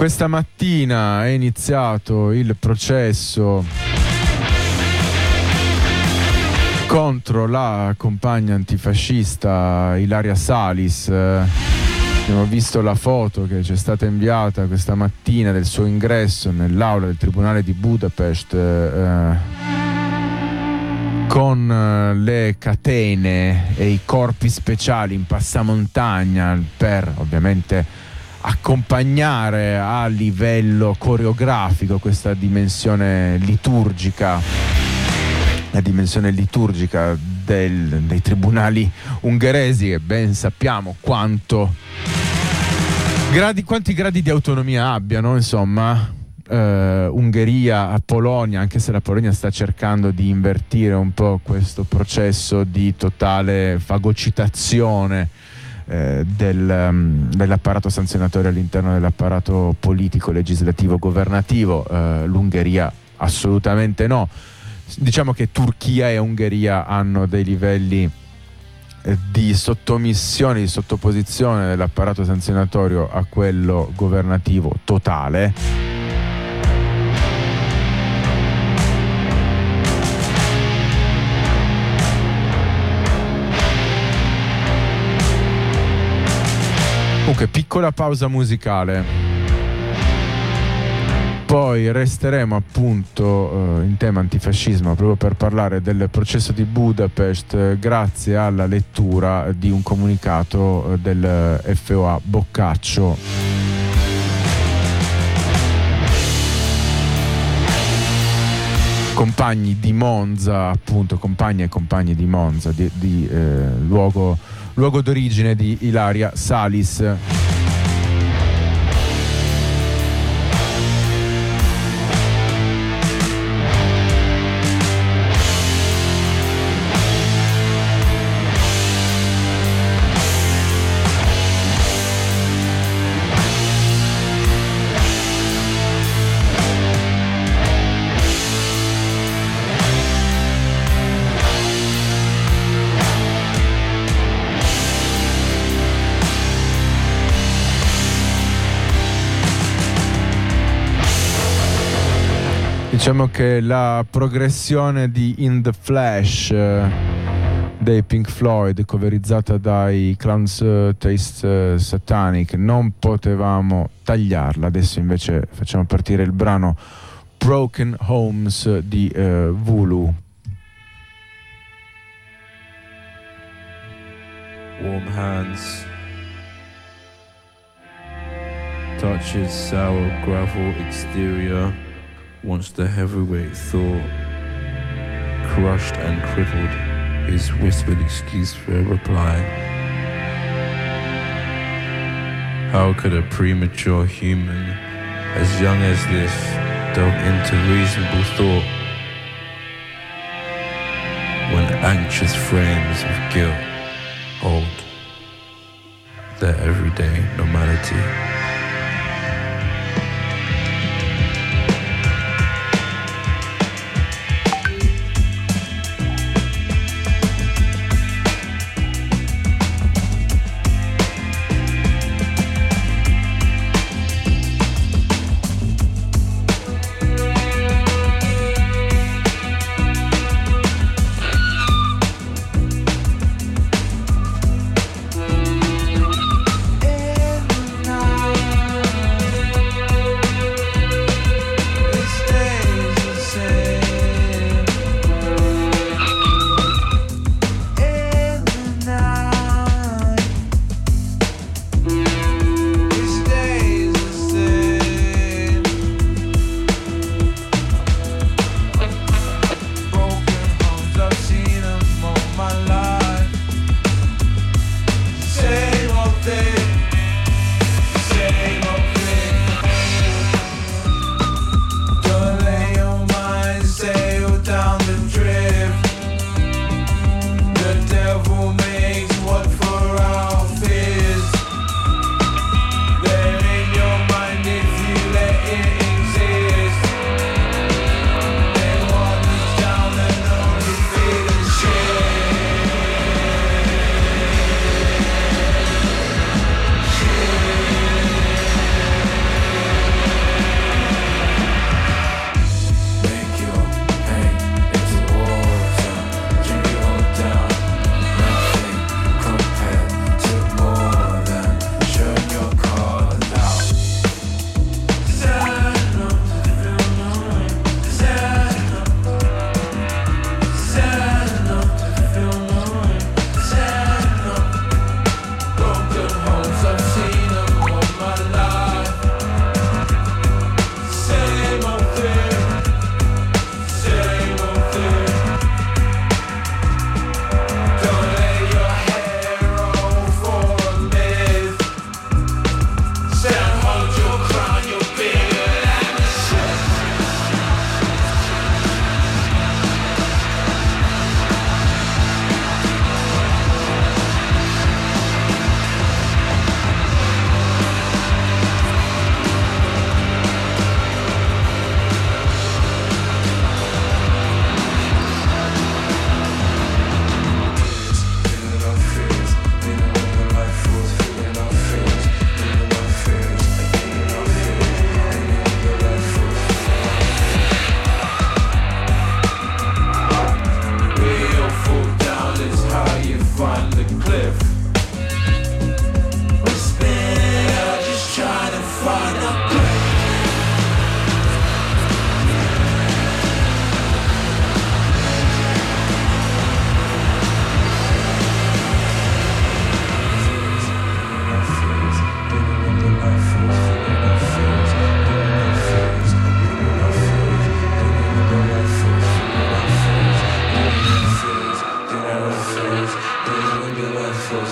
Questa mattina è iniziato il processo contro la compagna antifascista Ilaria Salis. Abbiamo visto la foto che ci è stata inviata questa mattina del suo ingresso nell'aula del Tribunale di Budapest eh, con eh, le catene e i corpi speciali in passamontagna per ovviamente accompagnare a livello coreografico questa dimensione liturgica, la dimensione liturgica del, dei tribunali ungheresi e ben sappiamo quanto gradi, quanti gradi di autonomia abbiano, insomma. Uh, Ungheria a Polonia, anche se la Polonia sta cercando di invertire un po' questo processo di totale fagocitazione eh, del, um, dell'apparato sanzionatorio all'interno dell'apparato politico, legislativo, governativo, eh, l'Ungheria assolutamente no. Diciamo che Turchia e Ungheria hanno dei livelli eh, di sottomissione, di sottoposizione dell'apparato sanzionatorio a quello governativo totale Comunque, piccola pausa musicale. Poi resteremo appunto eh, in tema antifascismo proprio per parlare del processo di Budapest eh, grazie alla lettura di un comunicato eh, del FOA Boccaccio. compagni di Monza, appunto, compagni e compagni di Monza, di, di eh, luogo luogo d'origine di Ilaria Salis. Diciamo che la progressione di In the Flash eh, dei Pink Floyd, coverizzata dai Clowns uh, Taste uh, Satanic, non potevamo tagliarla. Adesso invece facciamo partire il brano Broken Homes di uh, Vulu. Warm hands touches sour gravel exterior. Once the heavyweight thought crushed and crippled his whispered excuse for a reply. How could a premature human as young as this delve into reasonable thought when anxious frames of guilt hold their everyday normality?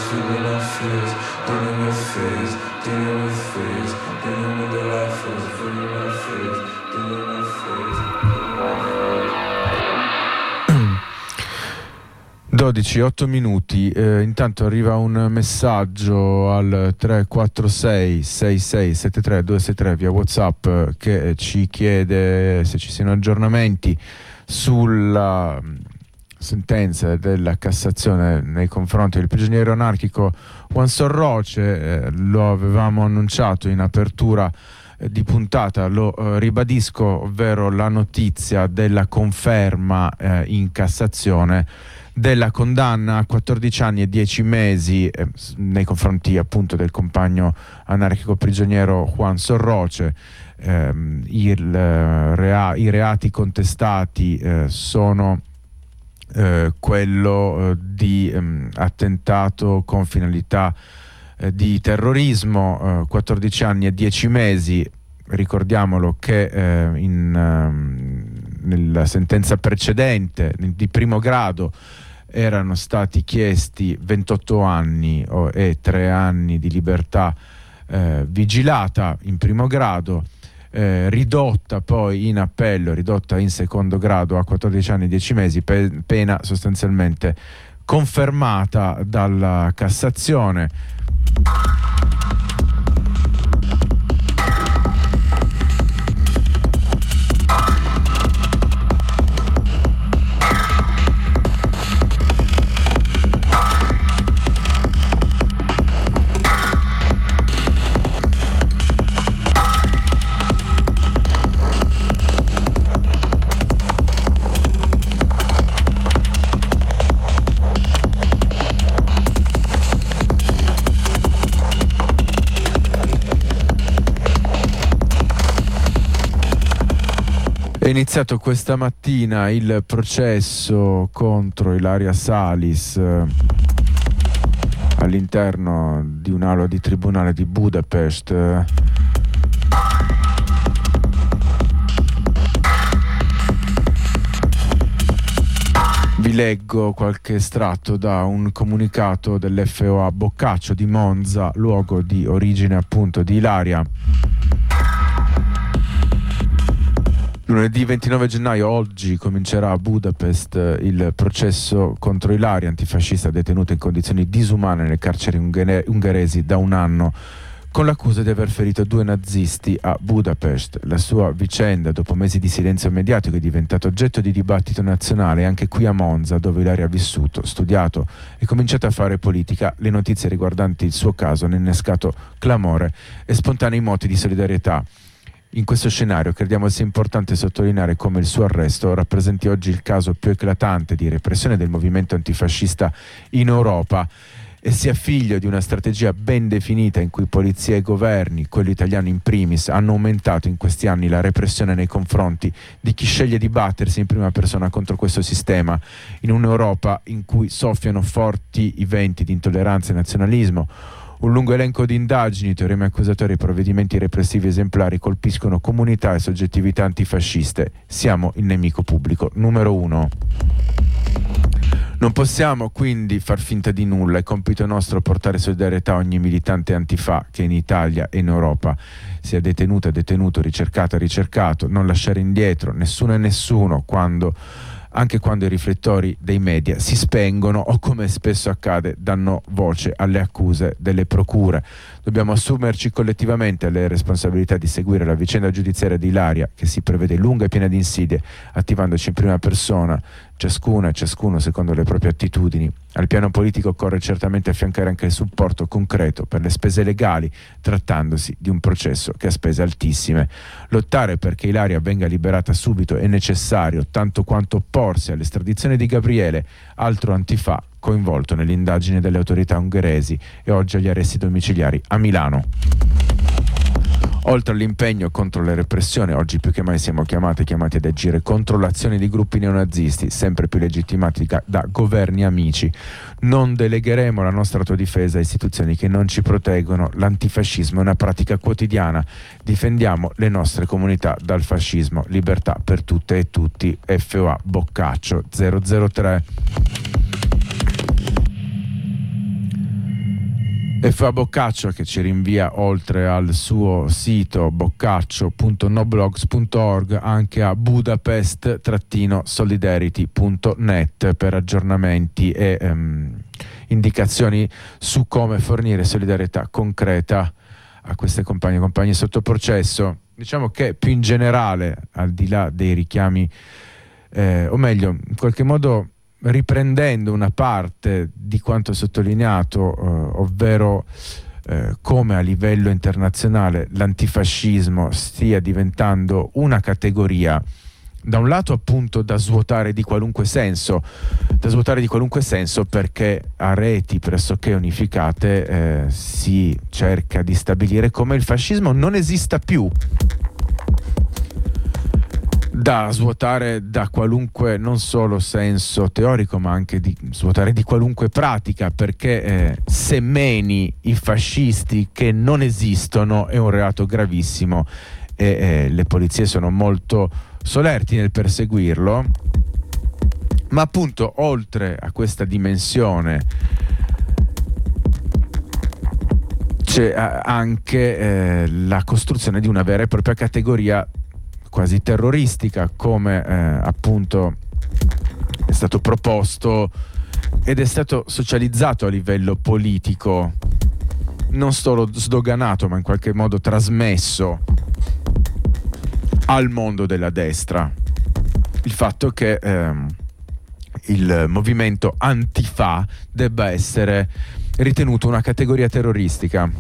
fille la frise, donnez-moi frise, donnez-moi frise, donnez-moi de la frise, donnez-moi frise, donnez-moi frise, donnez-moi frise. 12, 8 minuti, eh, intanto arriva un messaggio al 346-6673-263 via Whatsapp eh, che ci chiede se ci siano aggiornamenti sulla sentenza della Cassazione nei confronti del prigioniero anarchico Juan Sorroce, eh, lo avevamo annunciato in apertura eh, di puntata, lo eh, ribadisco, ovvero la notizia della conferma eh, in Cassazione della condanna a 14 anni e 10 mesi eh, nei confronti appunto del compagno anarchico prigioniero Juan Sorroce. Eh, il, rea- I reati contestati sono eh, quello eh, di ehm, attentato con finalità eh, di terrorismo, 14 anni e 10 mesi. Ricordiamolo che in, ehm, nella sentenza precedente di primo grado erano stati chiesti 28 anni oh, e 3 anni di libertà eh, vigilata in primo grado, eh, ridotta poi in appello, ridotta in secondo grado a 14 anni e 10 mesi, pe- pena sostanzialmente confermata dalla Cassazione. Iniziato questa mattina il processo contro Ilaria Salis eh, all'interno di un'aula di tribunale di Budapest. Vi leggo qualche estratto da un comunicato dell'FOA Boccaccio di Monza, luogo di origine appunto di Ilaria. Lunedì 29 gennaio, oggi, comincerà a Budapest il processo contro Ilaria, antifascista detenuta in condizioni disumane nelle carceri ungheresi da un anno con l'accusa di aver ferito due nazisti a Budapest. La sua vicenda, dopo mesi di silenzio mediatico, è diventata oggetto di dibattito nazionale anche qui a Monza, dove Ilaria ha vissuto, studiato e cominciato a fare politica. Le notizie riguardanti il suo caso hanno innescato clamore e spontanei moti di solidarietà. In questo scenario crediamo sia importante sottolineare come il suo arresto rappresenti oggi il caso più eclatante di repressione del movimento antifascista in Europa e sia figlio di una strategia ben definita in cui polizia e governi, quello italiano in primis, hanno aumentato in questi anni la repressione nei confronti di chi sceglie di battersi in prima persona contro questo sistema, in un'Europa in cui soffiano forti i venti di intolleranza e nazionalismo un lungo elenco di indagini, teoremi accusatori e provvedimenti repressivi esemplari colpiscono comunità e soggettività antifasciste. Siamo il nemico pubblico numero uno. Non possiamo quindi far finta di nulla, è compito nostro portare solidarietà a ogni militante antifa che in Italia e in Europa sia detenuta, detenuto, ricercata, ricercato, non lasciare indietro nessuno e nessuno quando anche quando i riflettori dei media si spengono o come spesso accade danno voce alle accuse delle procure. Dobbiamo assumerci collettivamente le responsabilità di seguire la vicenda giudiziaria di Ilaria che si prevede lunga e piena di insidie, attivandoci in prima persona, ciascuna e ciascuno secondo le proprie attitudini. Al piano politico occorre certamente affiancare anche il supporto concreto per le spese legali, trattandosi di un processo che ha spese altissime. Lottare perché Ilaria venga liberata subito è necessario, tanto quanto opporsi all'estradizione di Gabriele, altro antifà coinvolto nell'indagine delle autorità ungheresi e oggi agli arresti domiciliari a Milano. Oltre all'impegno contro le repressioni, oggi più che mai siamo chiamati, chiamati ad agire contro l'azione di gruppi neonazisti, sempre più legittimati da, governi amici. Non delegheremo la nostra autodifesa a istituzioni che non ci proteggono. L'antifascismo è una pratica quotidiana. Difendiamo le nostre comunità dal fascismo. Libertà per tutte e tutti. FOA Boccaccio 003. E fa Boccaccio che ci rinvia oltre al suo sito boccaccio.noblogs.org anche a budapest-solidarity.net per aggiornamenti e ehm, indicazioni su come fornire solidarietà concreta a queste compagne e compagni sotto processo. Diciamo che più in generale, al di là dei richiami, eh, o meglio, in qualche modo riprendendo una parte di quanto sottolineato, eh, ovvero eh, come a livello internazionale l'antifascismo stia diventando una categoria da un lato appunto da svuotare di qualunque senso, da svuotare di qualunque senso perché a reti pressoché unificate eh, si cerca di stabilire come il fascismo non esista più da svuotare da qualunque non solo senso teorico ma anche di svuotare di qualunque pratica perché eh, se meni i fascisti che non esistono è un reato gravissimo. E eh, le polizie sono molto solerti nel perseguirlo. Ma appunto oltre a questa dimensione c'è eh, anche eh, la costruzione di una vera e propria categoria quasi terroristica come eh, appunto è stato proposto ed è stato socializzato a livello politico, non solo sdoganato ma in qualche modo trasmesso al mondo della destra. Il fatto che ehm, il movimento antifa debba essere ritenuto una categoria terroristica.